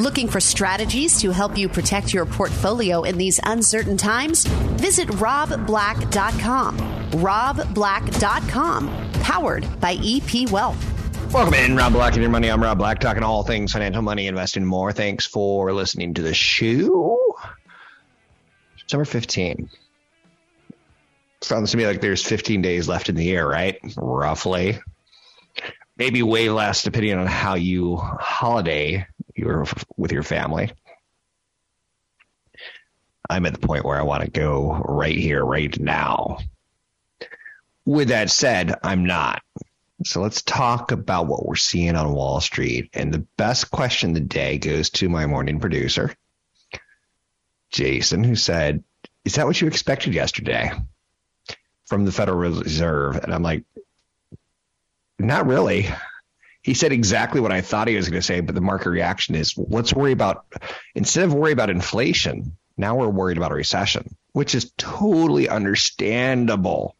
Looking for strategies to help you protect your portfolio in these uncertain times? Visit robblack.com. robblack.com, powered by EP Wealth. Welcome in, Rob Black and your money. I'm Rob Black, talking all things financial, money, investing, more. Thanks for listening to the show. September 15. Sounds to me like there's 15 days left in the year, right? Roughly. Maybe way less, depending on how you holiday your with your family. I'm at the point where I want to go right here, right now. With that said, I'm not. So let's talk about what we're seeing on Wall Street. And the best question of the day goes to my morning producer, Jason, who said, Is that what you expected yesterday from the Federal Reserve? And I'm like, Not really. He said exactly what I thought he was going to say, but the market reaction is let's worry about, instead of worry about inflation, now we're worried about a recession, which is totally understandable.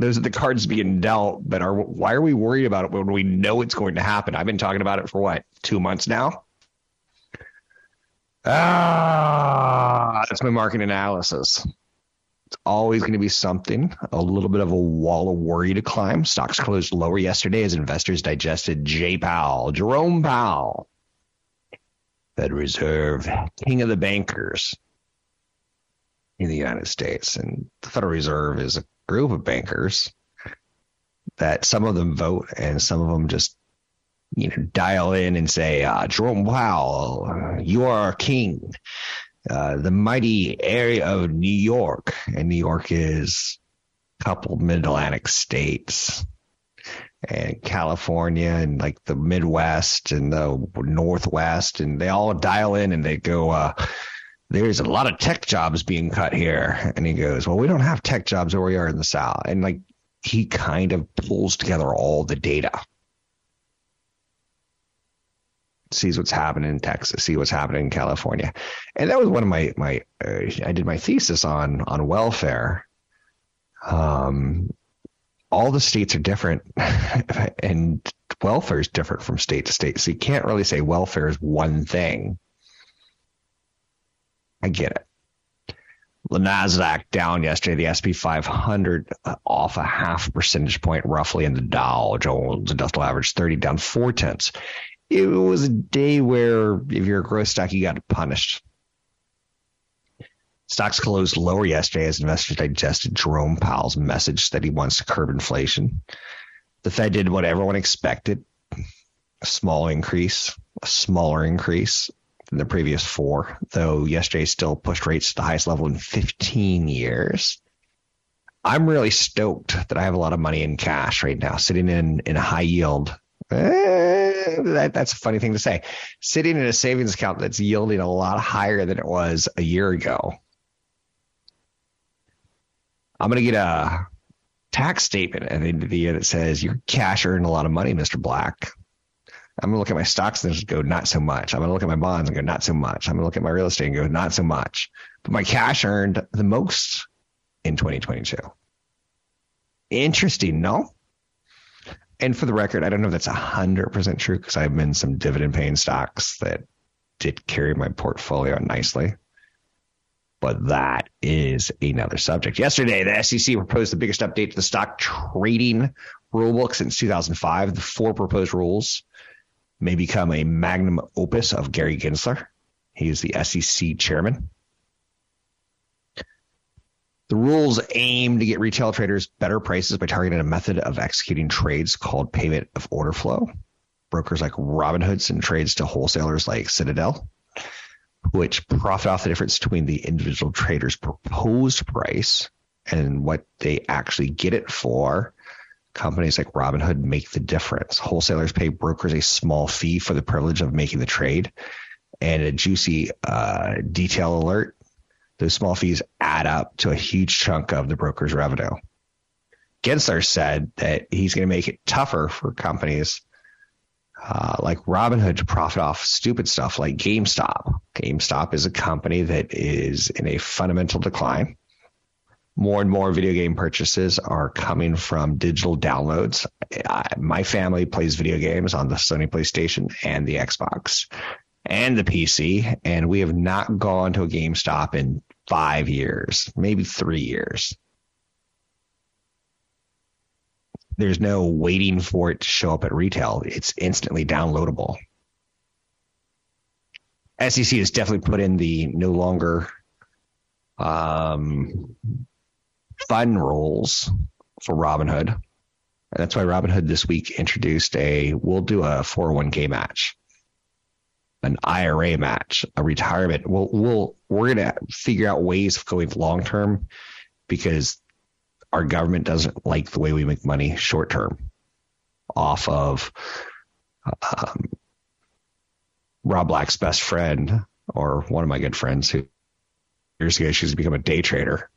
Those are the cards being dealt, but are why are we worried about it when we know it's going to happen? I've been talking about it for what, two months now? Ah, that's my market analysis. It's always going to be something, a little bit of a wall of worry to climb. Stocks closed lower yesterday as investors digested Jay Powell, Jerome Powell, Fed Reserve, king of the bankers in the United States. And the Federal Reserve is a group of bankers that some of them vote and some of them just you know dial in and say uh, Jerome Powell, you are our king. Uh, the mighty area of New York, and New York is a couple mid Atlantic states, and California, and like the Midwest and the Northwest, and they all dial in and they go, uh, there's a lot of tech jobs being cut here. And he goes, Well, we don't have tech jobs where we are in the South. And like he kind of pulls together all the data sees what's happening in Texas, see what's happening in California, and that was one of my my uh, I did my thesis on on welfare. Um, all the states are different, and welfare is different from state to state. So you can't really say welfare is one thing. I get it. The Nasdaq down yesterday, the SP 500 uh, off a half percentage point roughly, and the Dow Jones Industrial Average 30 down four tenths it was a day where if you're a growth stock, you got punished. Stocks closed lower yesterday as investors digested Jerome Powell's message that he wants to curb inflation. The Fed did what everyone expected a small increase, a smaller increase than the previous four, though yesterday still pushed rates to the highest level in 15 years. I'm really stoked that I have a lot of money in cash right now, sitting in, in a high yield. Eh, that, that's a funny thing to say. Sitting in a savings account that's yielding a lot higher than it was a year ago. I'm going to get a tax statement at the end of the year that says your cash earned a lot of money, Mr. Black. I'm going to look at my stocks and just go, not so much. I'm going to look at my bonds and go, not so much. I'm going to look at my real estate and go, not so much. But my cash earned the most in 2022. Interesting, no? And for the record, I don't know if that's 100% true because I've been some dividend paying stocks that did carry my portfolio nicely. But that is another subject. Yesterday, the SEC proposed the biggest update to the stock trading rulebook since 2005. The four proposed rules may become a magnum opus of Gary Gensler. He is the SEC chairman. The rules aim to get retail traders better prices by targeting a method of executing trades called payment of order flow. Brokers like Robinhood send trades to wholesalers like Citadel, which profit off the difference between the individual trader's proposed price and what they actually get it for companies like Robinhood make the difference. Wholesalers pay brokers a small fee for the privilege of making the trade. And a juicy uh, detail alert those small fees add up to a huge chunk of the broker's revenue. Gensler said that he's going to make it tougher for companies uh, like Robinhood to profit off stupid stuff like GameStop. GameStop is a company that is in a fundamental decline more and more video game purchases are coming from digital downloads. my family plays video games on the Sony PlayStation and the Xbox and the PC, and we have not gone to a GameStop in five years, maybe three years. There's no waiting for it to show up at retail. It's instantly downloadable. SEC has definitely put in the no longer um, fun rules for Robinhood. And that's why Robinhood this week introduced a we'll do a 401k match, an IRA match, a retirement. We'll we'll we're gonna figure out ways of going long term because our government doesn't like the way we make money short term off of um, Rob Black's best friend or one of my good friends who years ago she's become a day trader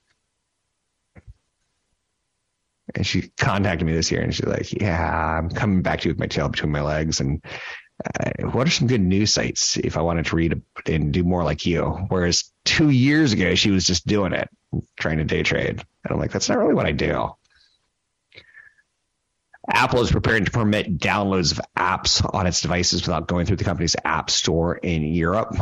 and she contacted me this year and she's like, yeah, I'm coming back to you with my tail between my legs. And uh, what are some good news sites if I wanted to read and do more like you? Whereas two years ago, she was just doing it, trying to day trade. And I'm like, that's not really what I do. Apple is preparing to permit downloads of apps on its devices without going through the company's app store in Europe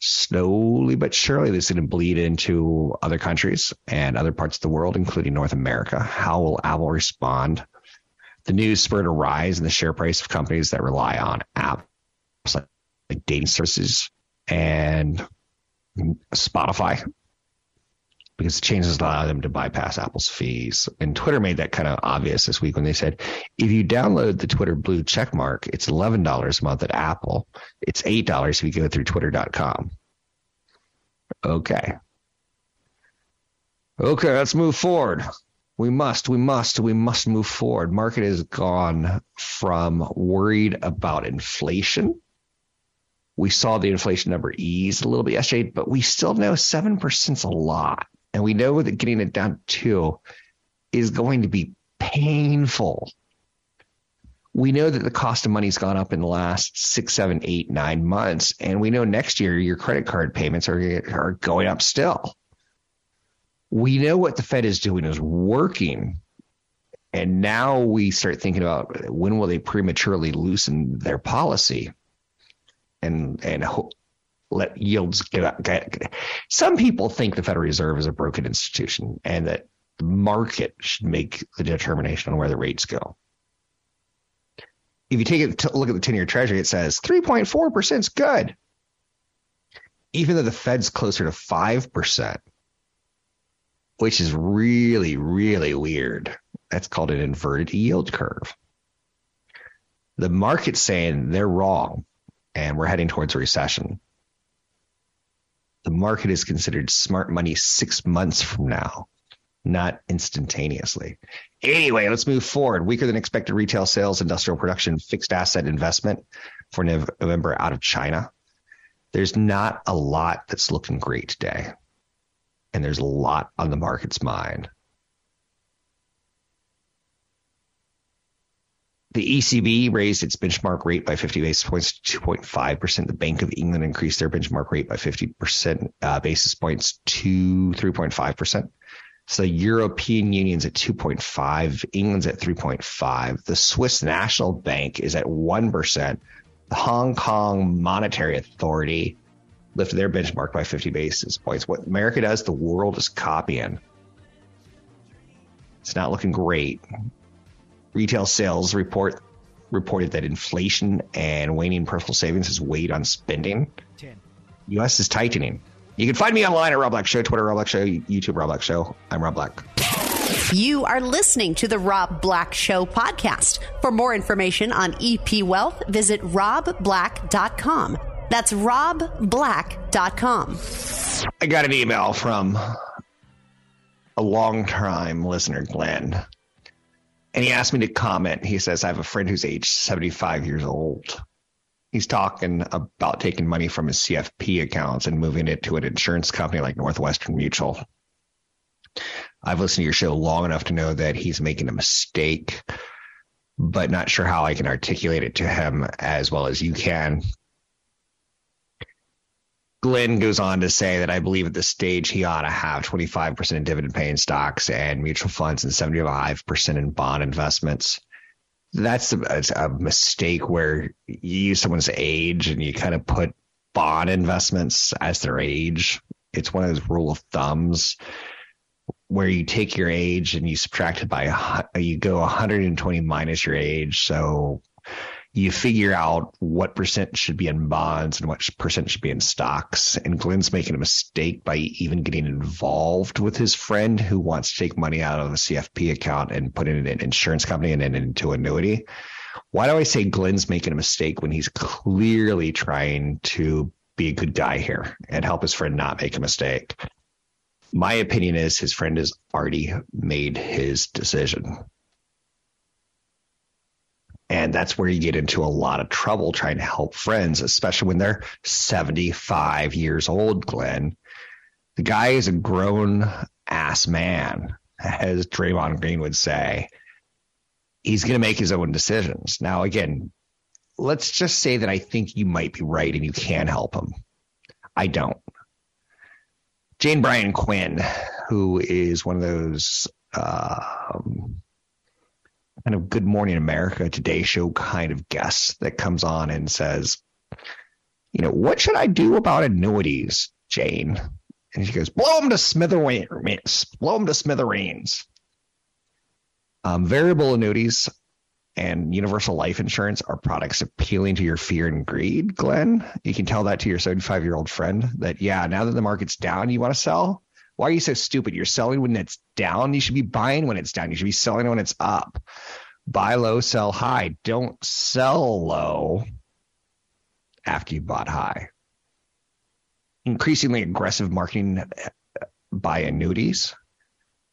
slowly but surely this is going to bleed into other countries and other parts of the world, including North America. How will Apple respond? The news spurred a rise in the share price of companies that rely on apps like, like dating services and Spotify because the changes allow them to bypass Apple's fees. And Twitter made that kind of obvious this week when they said, if you download the Twitter blue check mark, it's $11 a month at Apple. It's $8 if you go through twitter.com. Okay. Okay, let's move forward. We must, we must, we must move forward. Market has gone from worried about inflation. We saw the inflation number ease a little bit yesterday, but we still know 7% is a lot. And we know that getting it down to two is going to be painful. We know that the cost of money's gone up in the last six, seven, eight, nine months. And we know next year your credit card payments are, are going up still. We know what the Fed is doing is working. And now we start thinking about when will they prematurely loosen their policy and and let yields get up. Get, some people think the Federal Reserve is a broken institution and that the market should make the determination on where the rates go. If you take a look at the 10 year treasury, it says 3.4% is good. Even though the Fed's closer to 5%, which is really, really weird. That's called an inverted yield curve. The market's saying they're wrong and we're heading towards a recession the market is considered smart money six months from now, not instantaneously. Anyway, let's move forward. Weaker than expected retail sales, industrial production, fixed asset investment for November out of China. There's not a lot that's looking great today. And there's a lot on the market's mind. The ECB raised its benchmark rate by 50 basis points to 2.5%. The Bank of England increased their benchmark rate by 50% uh, basis points to 3.5%. So European Union's at 2.5, England's at 3.5. The Swiss National Bank is at 1%. The Hong Kong Monetary Authority lifted their benchmark by 50 basis points. What America does, the world is copying. It's not looking great. Retail sales report reported that inflation and waning personal savings has weighed on spending. 10. U.S. is tightening. You can find me online at Rob Black Show, Twitter Rob Black Show, YouTube Rob Black Show. I'm Rob Black. You are listening to the Rob Black Show podcast. For more information on EP Wealth, visit robblack.com. That's robblack.com. I got an email from a long time listener, Glenn And he asked me to comment. He says, I have a friend who's age 75 years old. He's talking about taking money from his CFP accounts and moving it to an insurance company like Northwestern Mutual. I've listened to your show long enough to know that he's making a mistake, but not sure how I can articulate it to him as well as you can. Glenn goes on to say that I believe at this stage he ought to have 25% in dividend paying stocks and mutual funds and 75% in bond investments. That's a, a mistake where you use someone's age and you kind of put bond investments as their age. It's one of those rule of thumbs where you take your age and you subtract it by you go 120 minus your age. So you figure out what percent should be in bonds and what percent should be in stocks. And Glenn's making a mistake by even getting involved with his friend who wants to take money out of a CFP account and put it in an insurance company and then into annuity. Why do I say Glenn's making a mistake when he's clearly trying to be a good guy here and help his friend not make a mistake? My opinion is his friend has already made his decision. And that's where you get into a lot of trouble trying to help friends, especially when they're 75 years old, Glenn. The guy is a grown ass man, as Draymond Green would say. He's going to make his own decisions. Now, again, let's just say that I think you might be right and you can help him. I don't. Jane Bryant Quinn, who is one of those um, kind of Good Morning America Today Show kind of guest that comes on and says, you know, what should I do about annuities, Jane? And she goes, blow them to smithereens. Blow them to smithereens. Um, variable annuities and universal life insurance are products appealing to your fear and greed, Glenn. You can tell that to your 75 year old friend that, yeah, now that the market's down, you want to sell. Why are you so stupid? You're selling when it's down. You should be buying when it's down. You should be selling when it's up. Buy low, sell high. Don't sell low after you bought high. Increasingly aggressive marketing uh, by annuities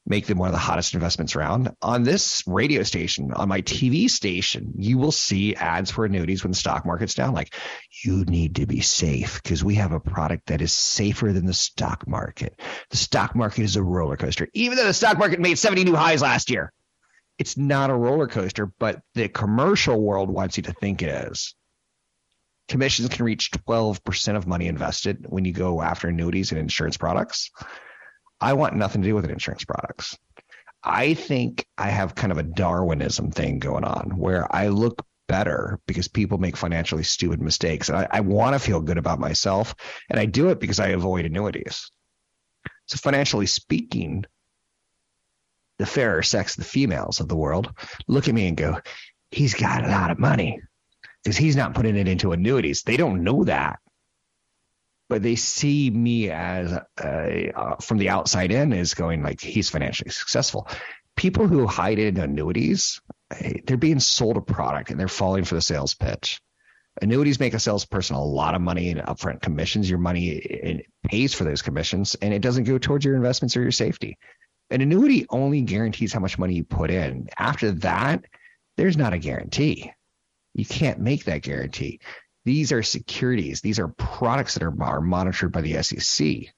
make them one of the hottest investments around. On this radio station, on my TV station, you will see ads for annuities when the stock market's down. Like, you need to be safe because we have a product that is safer than the stock market. The stock market is a roller coaster, even though the stock market made 70 new highs last year. It's not a roller coaster, but the commercial world wants you to think it is. Commissions can reach 12% of money invested when you go after annuities and insurance products. I want nothing to do with insurance products. I think I have kind of a Darwinism thing going on where I look better because people make financially stupid mistakes. And I, I want to feel good about myself. And I do it because I avoid annuities. So, financially speaking, the fairer sex, the females of the world, look at me and go, he's got a lot of money because he's not putting it into annuities. They don't know that but they see me as uh, from the outside in as going like he's financially successful. People who hide in annuities, they're being sold a product and they're falling for the sales pitch. Annuities make a salesperson a lot of money in upfront commissions. Your money pays for those commissions and it doesn't go towards your investments or your safety. An annuity only guarantees how much money you put in. After that, there's not a guarantee. You can't make that guarantee. These are securities. These are products that are, are monitored by the SEC.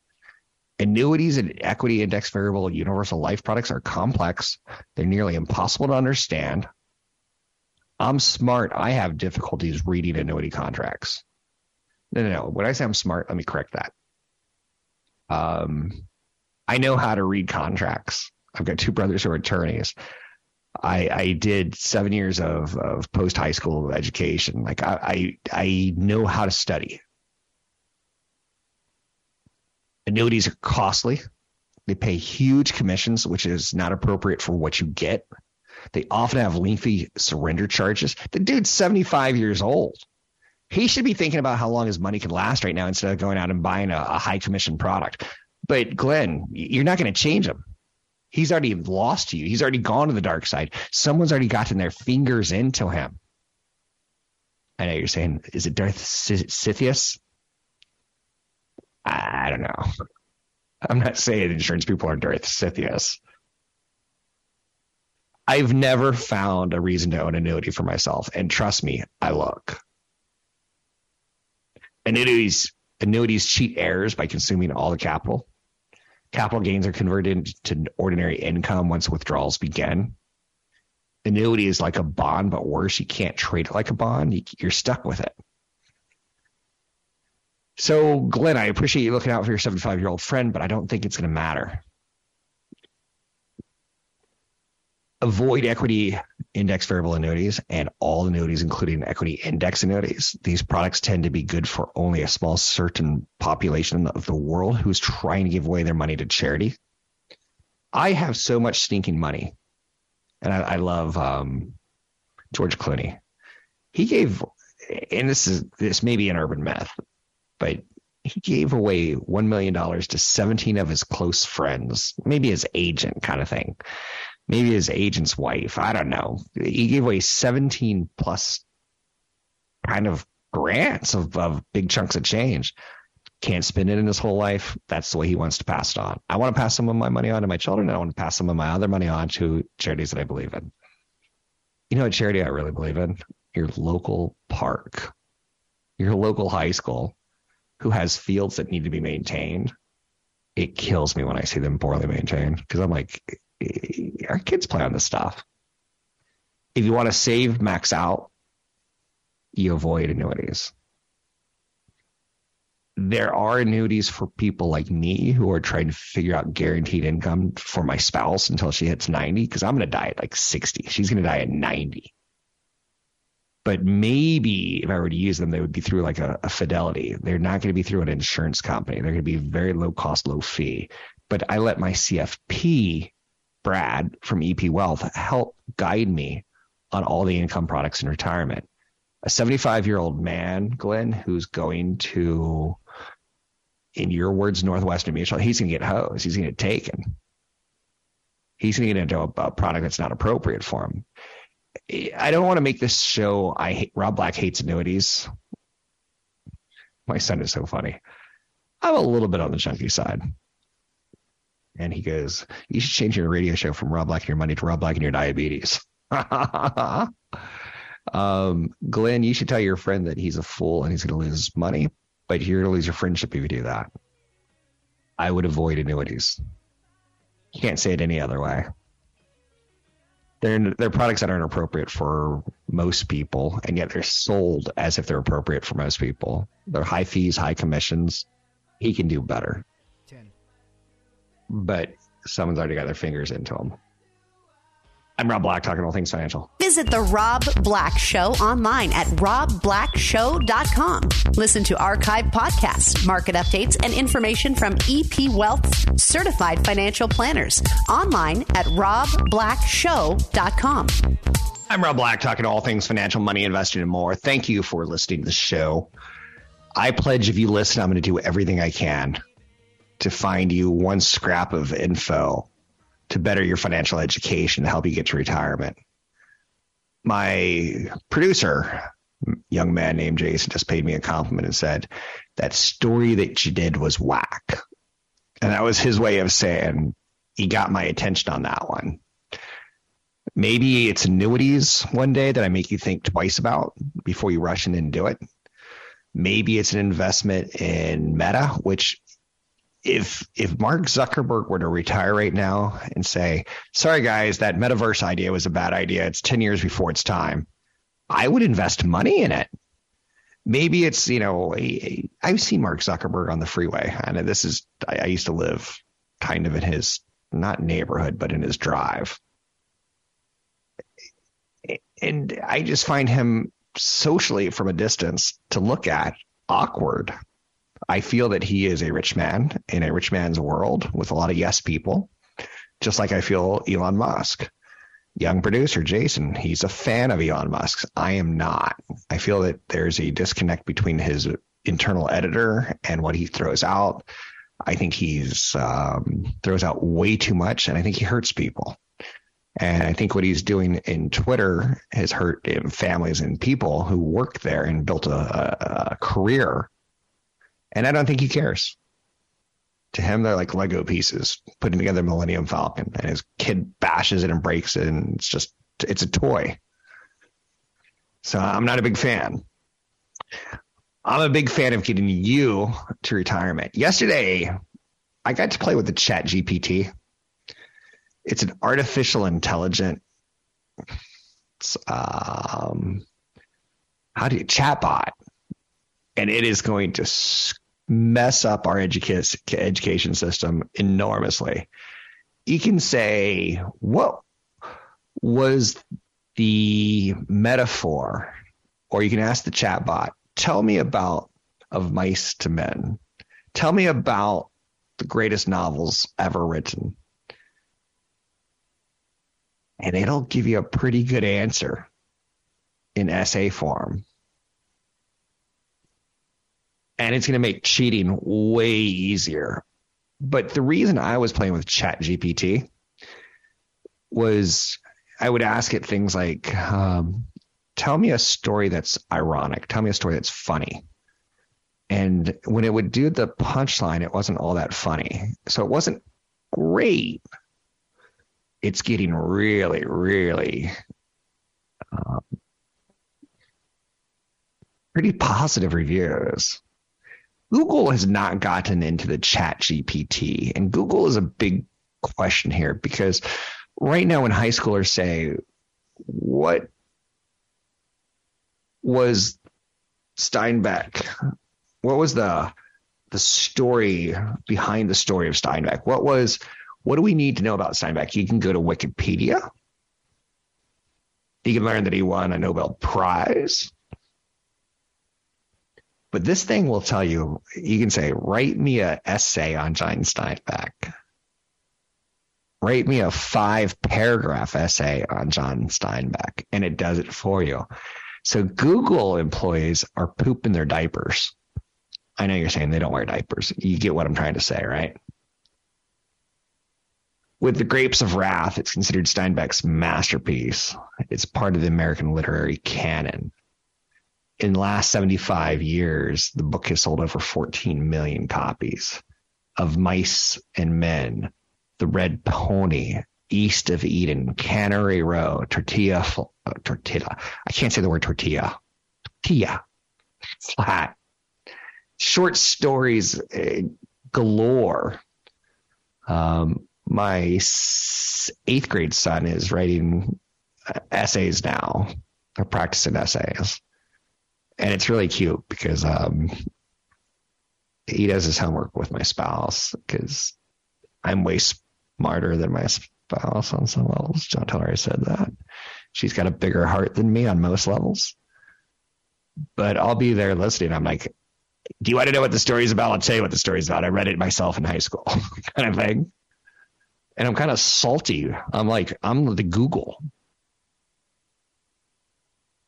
Annuities and equity index variable universal life products are complex. They're nearly impossible to understand. I'm smart. I have difficulties reading annuity contracts. No, no, no. When I say I'm smart, let me correct that. Um, I know how to read contracts. I've got two brothers who are attorneys. I, I did seven years of, of post high school education. Like I, I, I know how to study. Annuities are costly. They pay huge commissions, which is not appropriate for what you get. They often have lengthy surrender charges. The dude's 75 years old. He should be thinking about how long his money can last right now instead of going out and buying a, a high commission product. But Glenn, you're not going to change him. He's already lost to you. He's already gone to the dark side. Someone's already gotten their fingers into him. I know you're saying, is it Darth Sidious? I don't know. I'm not saying insurance people are Darth Sidious. I've never found a reason to own annuity for myself. And trust me, I look. Annuities annuities cheat heirs by consuming all the capital. Capital gains are converted to ordinary income once withdrawals begin. Annuity is like a bond, but worse, you can't trade it like a bond. You're stuck with it. So, Glenn, I appreciate you looking out for your 75 year old friend, but I don't think it's going to matter. Avoid equity index variable annuities and all annuities, including equity index annuities. These products tend to be good for only a small certain population of the world who's trying to give away their money to charity. I have so much stinking money, and I, I love um, George Clooney. He gave, and this is this may be an urban myth, but he gave away one million dollars to 17 of his close friends, maybe his agent kind of thing maybe his agent's wife. I don't know. He gave away 17 plus kind of grants of, of big chunks of change. Can't spend it in his whole life. That's the way he wants to pass it on. I want to pass some of my money on to my children. I want to pass some of my other money on to charities that I believe in. You know a charity I really believe in? Your local park, your local high school who has fields that need to be maintained. It kills me when I see them poorly maintained because I'm like, Eh, our kids play on this stuff. If you want to save max out, you avoid annuities. There are annuities for people like me who are trying to figure out guaranteed income for my spouse until she hits 90, because I'm going to die at like 60. She's going to die at 90. But maybe if I were to use them, they would be through like a, a fidelity. They're not going to be through an insurance company. They're going to be very low cost, low fee. But I let my CFP Brad from EP Wealth help guide me on all the income products in retirement. A 75 year old man, Glenn, who's going to, in your words, Northwestern Mutual, he's going to get hosed. He's going to get taken. He's going to get into a, a product that's not appropriate for him. I don't want to make this show. I hate Rob Black hates annuities. My son is so funny. I'm a little bit on the chunky side. And he goes, You should change your radio show from Rob Black and your money to Rob Black and your diabetes. um, Glenn, you should tell your friend that he's a fool and he's going to lose his money, but you're going to lose your friendship if you do that. I would avoid annuities. You can't say it any other way. They're, they're products that aren't appropriate for most people, and yet they're sold as if they're appropriate for most people. They're high fees, high commissions. He can do better but someone's already got their fingers into them. I'm Rob Black, talking all things financial. Visit the Rob Black Show online at robblackshow.com. Listen to archived podcasts, market updates, and information from EP Wealth certified financial planners online at robblackshow.com. I'm Rob Black, talking all things financial, money, investing, and more. Thank you for listening to the show. I pledge if you listen, I'm going to do everything I can to find you one scrap of info to better your financial education to help you get to retirement. My producer, young man named Jason, just paid me a compliment and said, That story that you did was whack. And that was his way of saying he got my attention on that one. Maybe it's annuities one day that I make you think twice about before you rush in and do it. Maybe it's an investment in Meta, which if if Mark Zuckerberg were to retire right now and say, "Sorry guys, that metaverse idea was a bad idea. It's 10 years before its time." I would invest money in it. Maybe it's, you know, I've seen Mark Zuckerberg on the freeway and this is I, I used to live kind of in his not neighborhood but in his drive. And I just find him socially from a distance to look at awkward. I feel that he is a rich man in a rich man's world with a lot of yes people, just like I feel Elon Musk. Young producer Jason, he's a fan of Elon Musk. I am not. I feel that there's a disconnect between his internal editor and what he throws out. I think he's um, throws out way too much, and I think he hurts people. And I think what he's doing in Twitter has hurt families and people who work there and built a, a career and I don't think he cares. To him, they're like Lego pieces putting together Millennium Falcon, and his kid bashes it and breaks it, and it's just it's a toy. So I'm not a big fan. I'm a big fan of getting you to retirement. Yesterday, I got to play with the Chat GPT. It's an artificial intelligent um, how do you chatbot, and it is going to mess up our education education system enormously. You can say, "What was the metaphor?" Or you can ask the chatbot, "Tell me about of mice to men. Tell me about the greatest novels ever written." And it'll give you a pretty good answer in essay form and it's going to make cheating way easier. But the reason I was playing with Chat GPT was I would ask it things like, um, tell me a story that's ironic. Tell me a story that's funny. And when it would do the punchline, it wasn't all that funny. So it wasn't great. It's getting really, really um, pretty positive reviews. Google has not gotten into the chat GPT. And Google is a big question here because right now when high schoolers say, what was Steinbeck? What was the the story behind the story of Steinbeck? What was what do we need to know about Steinbeck? You can go to Wikipedia. You can learn that he won a Nobel Prize. But this thing will tell you, you can say, write me an essay on John Steinbeck. Write me a five paragraph essay on John Steinbeck, and it does it for you. So Google employees are pooping their diapers. I know you're saying they don't wear diapers. You get what I'm trying to say, right? With The Grapes of Wrath, it's considered Steinbeck's masterpiece. It's part of the American literary canon in the last 75 years, the book has sold over 14 million copies of Mice and Men, The Red Pony, East of Eden, Cannery Row, Tortilla, uh, Tortilla. I can't say the word tortilla. Tortilla. Flat. Short stories uh, galore. Um, my eighth grade son is writing uh, essays now, or practicing essays and it's really cute because um, he does his homework with my spouse because I'm way smarter than my spouse on some levels. John Teller said that. She's got a bigger heart than me on most levels. But I'll be there listening. I'm like, do you want to know what the story's about? I'll tell you what the story's about. I read it myself in high school, kind of thing. And I'm kind of salty. I'm like, I'm the Google.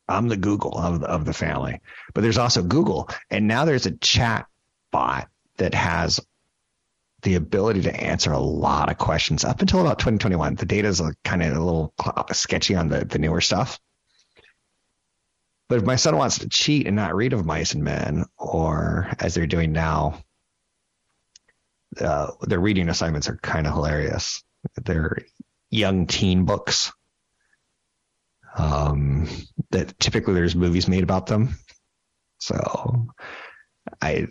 I'm the Google of the, of the family. But there's also Google, and now there's a chat bot that has the ability to answer a lot of questions up until about 2021. The data is kind of a little sketchy on the, the newer stuff. But if my son wants to cheat and not read of mice and men, or as they're doing now, uh, their reading assignments are kind of hilarious. They're young teen books um, that typically there's movies made about them. So I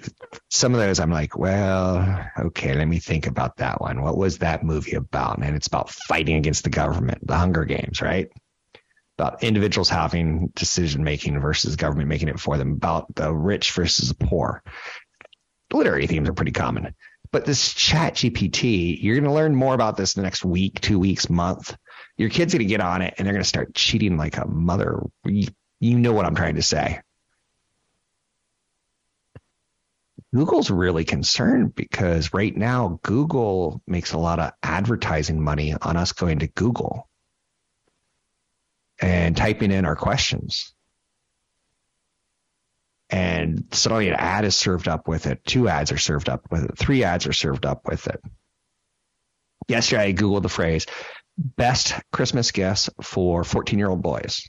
some of those I'm like, well, okay, let me think about that one. What was that movie about? And it's about fighting against the government, the Hunger Games, right? About individuals having decision making versus government making it for them, about the rich versus the poor. Literary themes are pretty common. But this chat GPT, you're to learn more about this in the next week, two weeks, month your kid's going to get on it and they're going to start cheating like a mother. You, you know what I'm trying to say. Google's really concerned because right now Google makes a lot of advertising money on us going to Google and typing in our questions. And suddenly an ad is served up with it. Two ads are served up with it. Three ads are served up with it. Yesterday I Googled the phrase best Christmas gifts for 14 year old boys.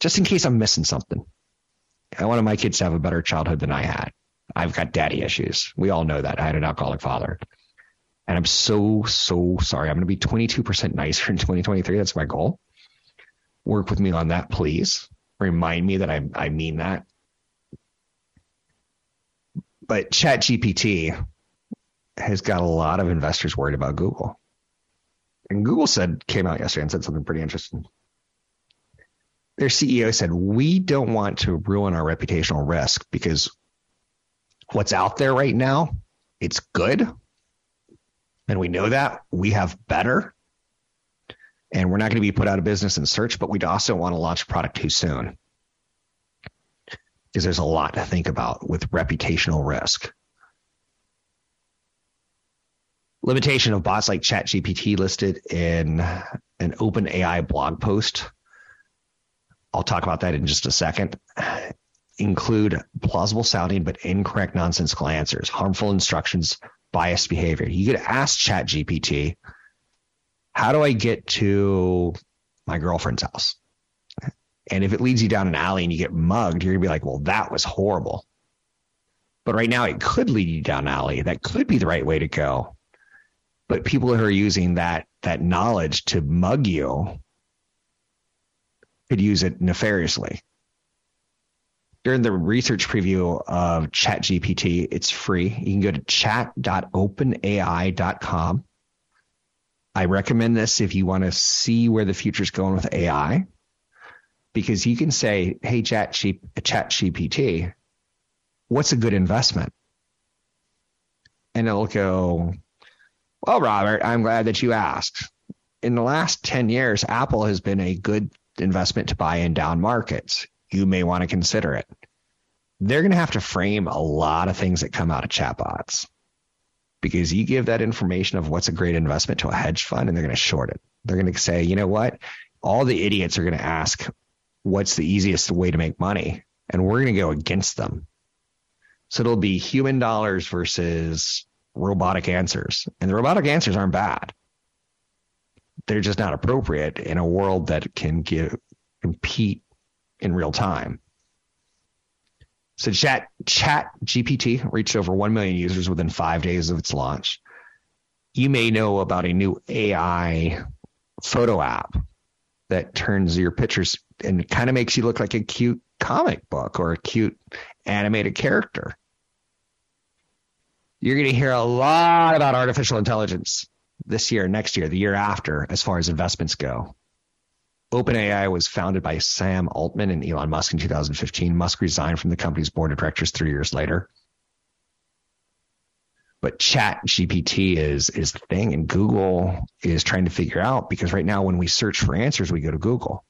Just in case I'm missing something. I wanted my kids to have a better childhood than I had. I've got daddy issues. We all know that. I had an alcoholic father. And I'm so, so sorry. I'm going to be 22% nicer in 2023. That's my goal. Work with me on that, please. Remind me that I, I mean that. But ChatGPT has got a lot of investors worried about Google. And Google said, came out yesterday and said something pretty interesting. Their CEO said, We don't want to ruin our reputational risk because what's out there right now, it's good. And we know that we have better. And we're not going to be put out of business in search, but we'd also want to launch a product too soon. Because there's a lot to think about with reputational risk. Limitation of bots like ChatGPT listed in an OpenAI blog post. I'll talk about that in just a second include plausible sounding but incorrect nonsensical answers, harmful instructions, biased behavior. You could ask ChatGPT, how do I get to my girlfriend's house? And if it leads you down an alley and you get mugged, you're gonna be like, well, that was horrible. But right now it could lead you down an alley. That could be the right way to go. But people who are using that that knowledge to mug you could use it nefariously during the research preview of ChatGPT, it's free. You can go to chat.openai.com. I recommend this if you want to see where the future is going with AI, because you can say, "Hey, Chat ChatGPT, what's a good investment?" And it'll go, "Well, Robert, I'm glad that you asked. In the last ten years, Apple has been a good investment to buy in down markets. You may want to consider it." they're going to have to frame a lot of things that come out of chatbots because you give that information of what's a great investment to a hedge fund and they're going to short it. They're going to say, you know what? All the idiots are going to ask, what's the easiest way to make money? And we're going to go against them. So it'll be human dollars versus robotic answers. And the robotic answers aren't bad. They're just not appropriate in a world that can give compete in real time. So Chat Chat GPT reached over 1 million users within five days of its launch. You may know about a new AI photo app that turns your pictures and kind of makes you look like a cute comic book or a cute animated character. You're going to hear a lot about artificial intelligence this year, next year, the year after, as far as investments go. OpenAI was founded by Sam Altman and Elon Musk in 2015. Musk resigned from the company's board of directors three years later. But Chat GPT is is the thing, and Google is trying to figure out because right now when we search for answers, we go to Google.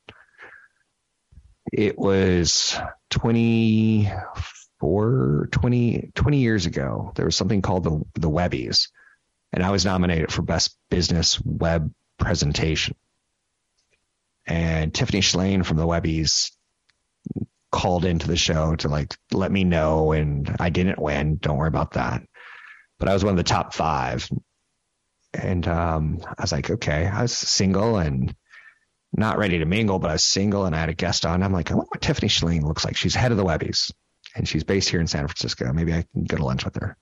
It was 24, 20, 20 years ago. There was something called the the Webbies, and I was nominated for best business web presentation and Tiffany Shlain from the Webbies called into the show to like let me know, and I didn't win. Don't worry about that. But I was one of the top five, and um, I was like, okay, I was single and not ready to mingle, but I was single, and I had a guest on. I'm like, I wonder what Tiffany Shlain looks like. She's head of the Webbies, and she's based here in San Francisco. Maybe I can go to lunch with her.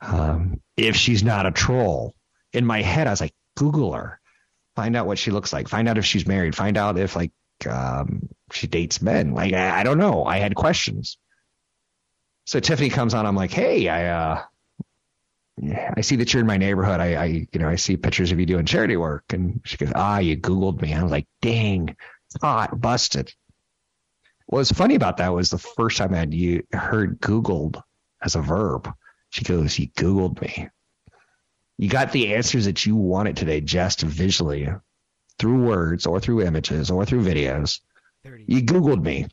Um, if she's not a troll, in my head, I was like, Google her find out what she looks like, find out if she's married, find out if like um, she dates men. Like I, I, don't know. I had questions. So Tiffany comes on. I'm like, hey, I uh, I see that you're in my neighborhood. I, I you know I see pictures of you doing charity work, and she goes, ah, you Googled me. I was like, dang, caught, busted. What's funny about that was the first time I had you heard Googled as a verb. She goes, you Googled me. You got the answers that you wanted today just visually through words or through images or through videos. 30. You Googled me.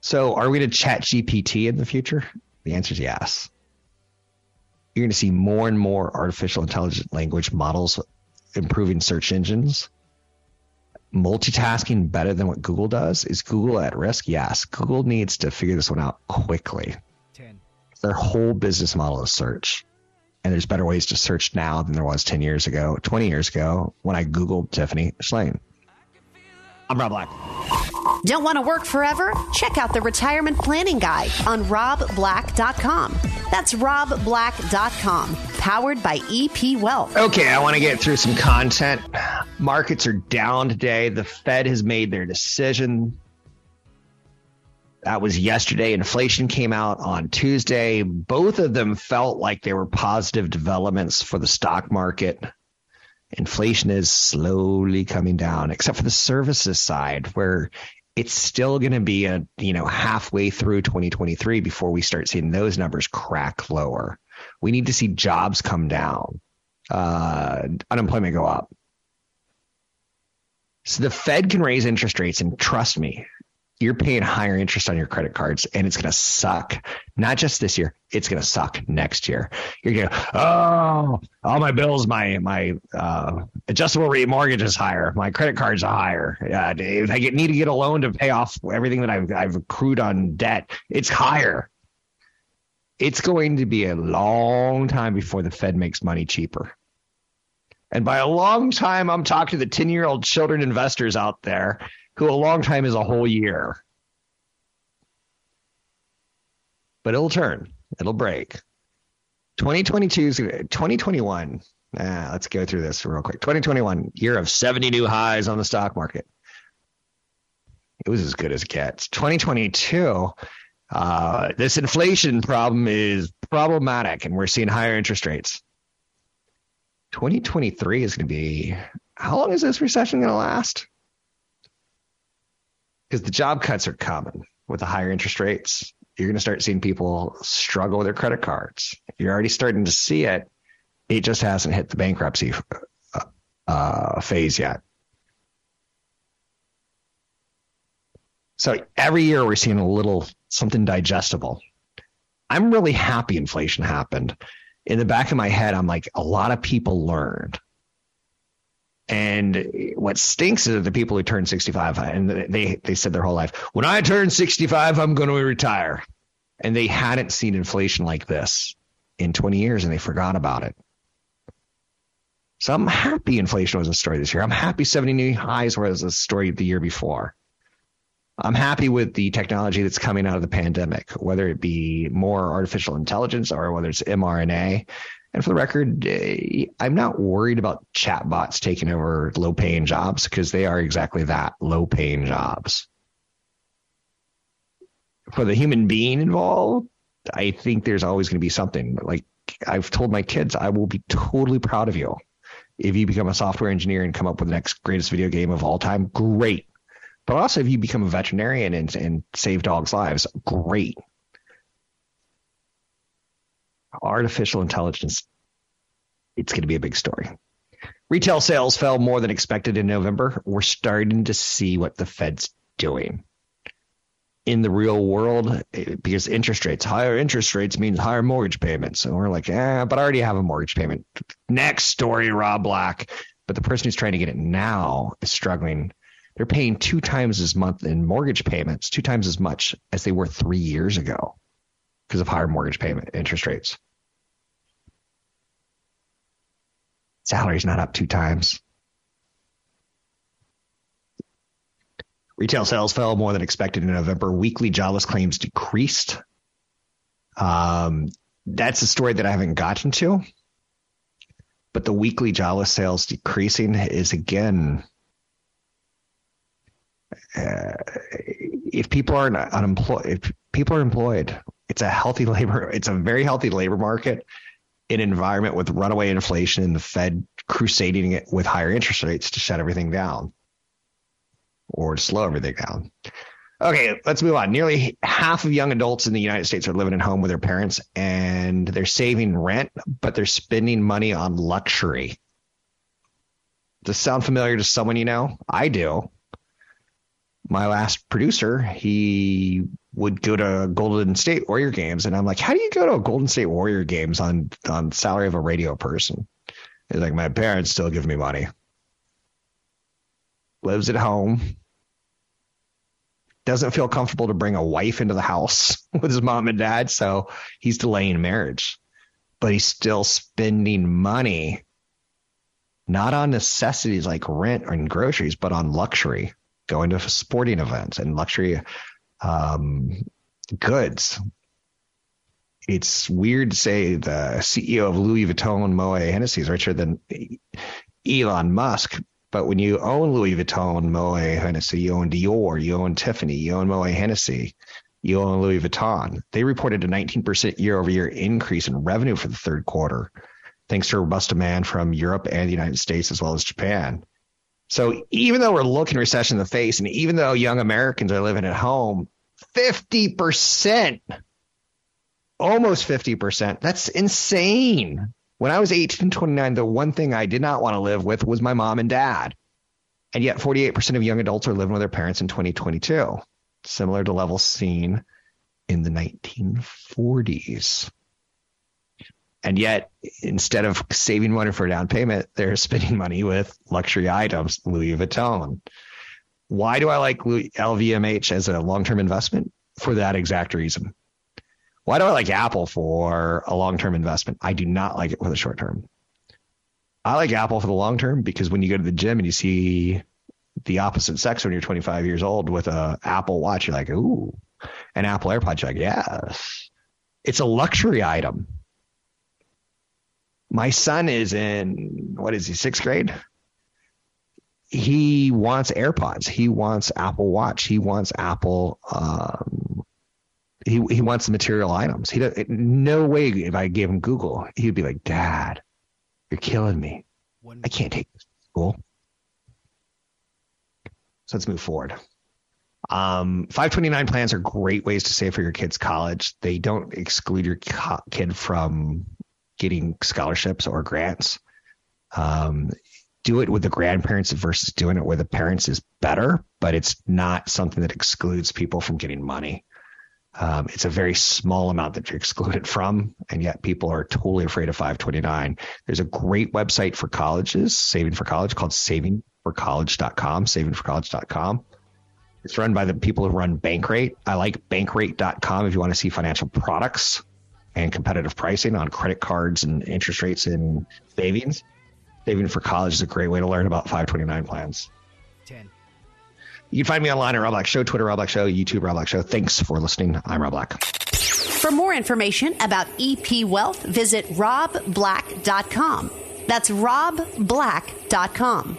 So are we going to chat GPT in the future? The answer is yes. You're going to see more and more artificial intelligent language models improving search engines. Multitasking better than what Google does. Is Google at risk? Yes. Google needs to figure this one out quickly. 10. Their whole business model is search and there's better ways to search now than there was 10 years ago, 20 years ago when I Googled Tiffany Shlain. I'm Rob Black. Don't want to work forever? Check out the Retirement Planning Guide on robblack.com. That's robblack.com, powered by EP Wealth. Okay, I want to get through some content. Markets are down today. The Fed has made their decision. That was yesterday. Inflation came out on Tuesday. Both of them felt like they were positive developments for the stock market. Inflation is slowly coming down, except for the services side, where it's still going to be a you know halfway through 2023 before we start seeing those numbers crack lower. We need to see jobs come down, uh, unemployment go up. So the Fed can raise interest rates, and trust me, you're paying higher interest on your credit cards and it's going to suck. Not just this year, it's going to suck next year. You're going to, oh, all my bills, my, my, uh, adjustable rate mortgage is higher. My credit cards are higher. Uh, if I get, need to get a loan to pay off everything that I've, I've accrued on debt, it's higher. It's going to be a long time before the Fed makes money cheaper. And by a long time, I'm talking to the 10 year old children investors out there who a long time is a whole year. But it'll turn, it'll break. 2022 2021. Ah, let's go through this real quick. 2021, year of 70 new highs on the stock market. It was as good as it gets. 2022, uh, this inflation problem is problematic, and we're seeing higher interest rates. 2023 is going to be how long is this recession going to last? Because the job cuts are coming with the higher interest rates. You're going to start seeing people struggle with their credit cards. You're already starting to see it. It just hasn't hit the bankruptcy uh, uh, phase yet. So every year we're seeing a little something digestible. I'm really happy inflation happened. In the back of my head, I'm like, a lot of people learned and what stinks is the people who turn 65 and they, they said their whole life, when I turn 65, I'm going to retire. And they hadn't seen inflation like this in 20 years and they forgot about it. So I'm happy inflation was a story this year. I'm happy 70 new highs was a story the year before. I'm happy with the technology that's coming out of the pandemic, whether it be more artificial intelligence or whether it's mRNA. And for the record, uh, I'm not worried about chatbots taking over low paying jobs because they are exactly that low paying jobs. For the human being involved, I think there's always going to be something. Like I've told my kids, I will be totally proud of you. If you become a software engineer and come up with the next greatest video game of all time, great. But also, if you become a veterinarian and, and save dogs' lives, great artificial intelligence, it's going to be a big story. Retail sales fell more than expected in November. We're starting to see what the Fed's doing in the real world eh, because interest rates, higher interest rates means higher mortgage payments. And we're like, eh, but I already have a mortgage payment. Next story, Rob Black. But the person who's trying to get it now is struggling. They're paying two times as much in mortgage payments, two times as much as they were three years ago because of higher mortgage payment interest rates. Salary's not up two times. Retail sales fell more than expected in November. Weekly jobless claims decreased. Um, that's a story that I haven't gotten to. But the weekly jobless sales decreasing is again, uh, if people aren't unemployed, if people are employed, it's a healthy labor. It's a very healthy labor market an environment with runaway inflation and the Fed crusading it with higher interest rates to shut everything down or to slow everything down. Okay, let's move on. Nearly half of young adults in the United States are living at home with their parents and they're saving rent, but they're spending money on luxury. Does sound familiar to someone you know? I do. My last producer, he would go to Golden State Warrior games, and I'm like, how do you go to a Golden State Warrior games on on salary of a radio person? He's like, my parents still give me money. Lives at home. Doesn't feel comfortable to bring a wife into the house with his mom and dad, so he's delaying marriage. But he's still spending money, not on necessities like rent and groceries, but on luxury. Going to sporting events and luxury um, goods. It's weird to say the CEO of Louis Vuitton, Moet Hennessy, is richer than Elon Musk. But when you own Louis Vuitton, Moet Hennessy, you own Dior, you own Tiffany, you own Moet Hennessy, you own Louis Vuitton. They reported a 19% year over year increase in revenue for the third quarter, thanks to robust demand from Europe and the United States as well as Japan. So even though we're looking recession in the face, and even though young Americans are living at home, 50%, almost 50%, that's insane. When I was 18 29, the one thing I did not want to live with was my mom and dad. And yet 48% of young adults are living with their parents in 2022, similar to levels seen in the 1940s. And yet, instead of saving money for a down payment, they're spending money with luxury items, Louis Vuitton. Why do I like LVMH as a long term investment? For that exact reason. Why do I like Apple for a long term investment? I do not like it for the short term. I like Apple for the long term because when you go to the gym and you see the opposite sex when you're 25 years old with a Apple Watch, you're like, ooh, an Apple AirPods, you're like, yes. It's a luxury item my son is in what is he sixth grade? He wants airpods. He wants apple watch. He wants apple um, he, he wants the material items. He does, no way if i gave him google he'd be like dad you're killing me. I can't take this to school. So let's move forward. Um, 529 plans are great ways to save for your kid's college. They don't exclude your kid from getting scholarships or grants. Um, do it with the grandparents versus doing it with the parents is better, but it's not something that excludes people from getting money. Um, it's a very small amount that you're excluded from, and yet people are totally afraid of 529. There's a great website for colleges, Saving for College, called savingforcollege.com, savingforcollege.com. It's run by the people who run Bankrate. I like bankrate.com if you want to see financial products and competitive pricing on credit cards and interest rates and savings. Saving for college is a great way to learn about 529 plans. 10. You can find me online at Rob Black Show, Twitter Rob Black Show, YouTube Rob Black Show. Thanks for listening. I'm Rob Black. For more information about EP Wealth, visit robblack.com. That's robblack.com.